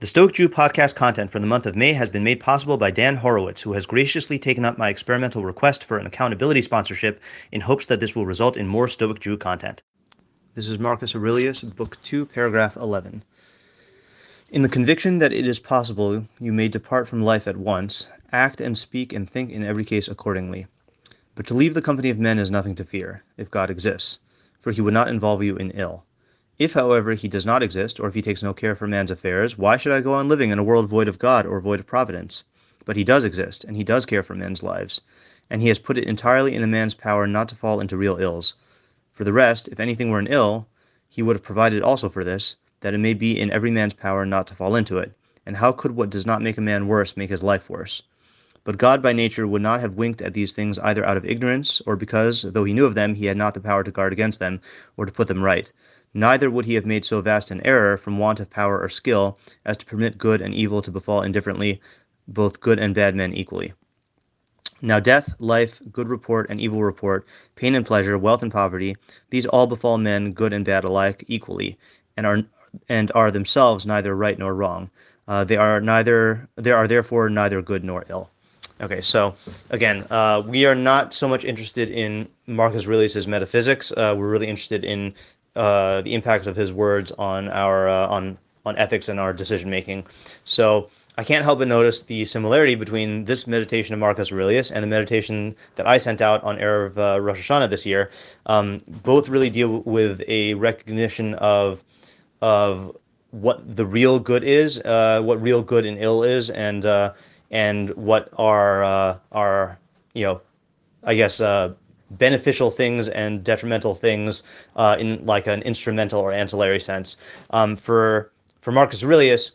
The Stoic Jew podcast content for the month of May has been made possible by Dan Horowitz, who has graciously taken up my experimental request for an accountability sponsorship in hopes that this will result in more Stoic Jew content. This is Marcus Aurelius, Book 2, paragraph 11. In the conviction that it is possible you may depart from life at once, act and speak and think in every case accordingly. But to leave the company of men is nothing to fear, if God exists, for he would not involve you in ill. If, however, he does not exist, or if he takes no care for man's affairs, why should I go on living in a world void of God or void of providence? But he does exist, and he does care for men's lives, and he has put it entirely in a man's power not to fall into real ills. For the rest, if anything were an ill, he would have provided also for this, that it may be in every man's power not to fall into it. And how could what does not make a man worse make his life worse? But God by nature would not have winked at these things either out of ignorance, or because, though he knew of them, he had not the power to guard against them, or to put them right neither would he have made so vast an error from want of power or skill as to permit good and evil to befall indifferently both good and bad men equally. Now, death, life, good report, and evil report, pain and pleasure, wealth and poverty, these all befall men, good and bad alike, equally, and are and are themselves neither right nor wrong. Uh, they are neither. They are therefore neither good nor ill. Okay, so again, uh, we are not so much interested in Marcus Aurelius's metaphysics. Uh, we're really interested in uh, the impact of his words on our uh, on on ethics and our decision making. So I can't help but notice the similarity between this meditation of Marcus Aurelius and the meditation that I sent out on Erev uh, Rosh Hashanah this year. Um, both really deal with a recognition of of what the real good is, uh, what real good and ill is, and uh, and what are uh, are you know, I guess beneficial things and detrimental things uh, in like an instrumental or ancillary sense. Um, for for Marcus Aurelius,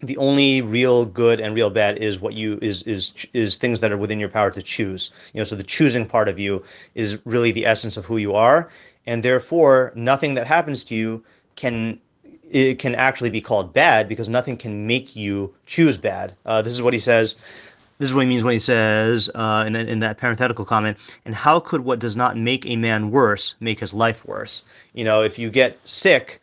the only real good and real bad is what you is is is things that are within your power to choose. You know, so the choosing part of you is really the essence of who you are, and therefore nothing that happens to you can it can actually be called bad because nothing can make you choose bad. Uh, this is what he says this is what he means when he says uh, in, in that parenthetical comment, and how could what does not make a man worse make his life worse? You know, if you get sick,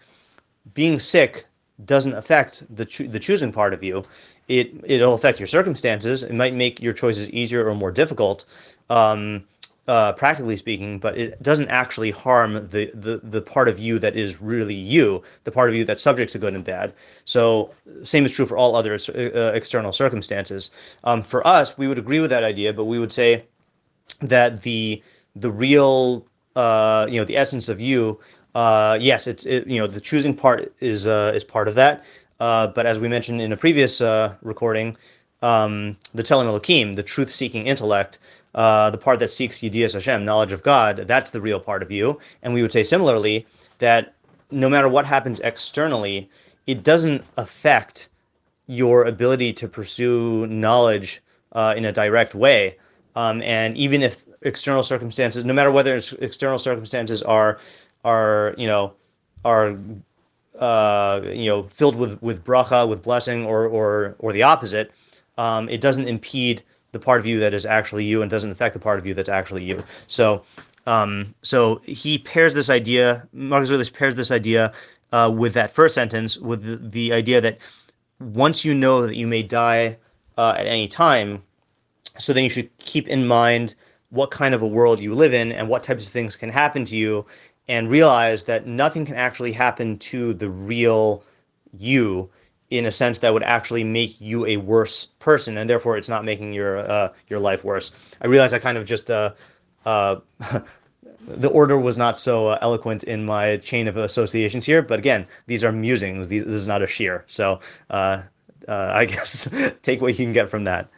being sick doesn't affect the cho- the choosing part of you. It it'll affect your circumstances. It might make your choices easier or more difficult. Um, uh, practically speaking, but it doesn't actually harm the, the the part of you that is really you, the part of you that's subject to good and bad. So, same is true for all other uh, external circumstances. Um, for us, we would agree with that idea, but we would say that the the real uh, you know the essence of you, uh, yes, it's it, you know the choosing part is uh, is part of that. Uh, but as we mentioned in a previous recording, um, the Tzelem Elokim, the truth-seeking intellect, uh, the part that seeks Yedias Hashem, knowledge of God, that's the real part of you. And we would say similarly that no matter what happens externally, it doesn't affect your ability to pursue knowledge uh, in a direct way. Um, and even if external circumstances, no matter whether external circumstances are are you know are uh, you know filled with with bracha, with blessing, or or or the opposite, um, it doesn't impede the part of you that is actually you and doesn't affect the part of you that's actually you. So, um, so he pairs this idea, Marcus Aurelius pairs this idea uh, with that first sentence, with the, the, idea that once you know that you may die uh, at any time, so then you should keep in mind what kind of a world you live in and what types of things can happen to you, and realize that nothing can actually happen to the real you in a sense that would actually make you a worse person, and therefore it's not making your uh, your life worse. I realize I kind of just uh, uh, the order was not so uh, eloquent in my chain of associations here, but again, these are musings. These, this is not a shiur, so uh, uh, I guess take what you can get from that.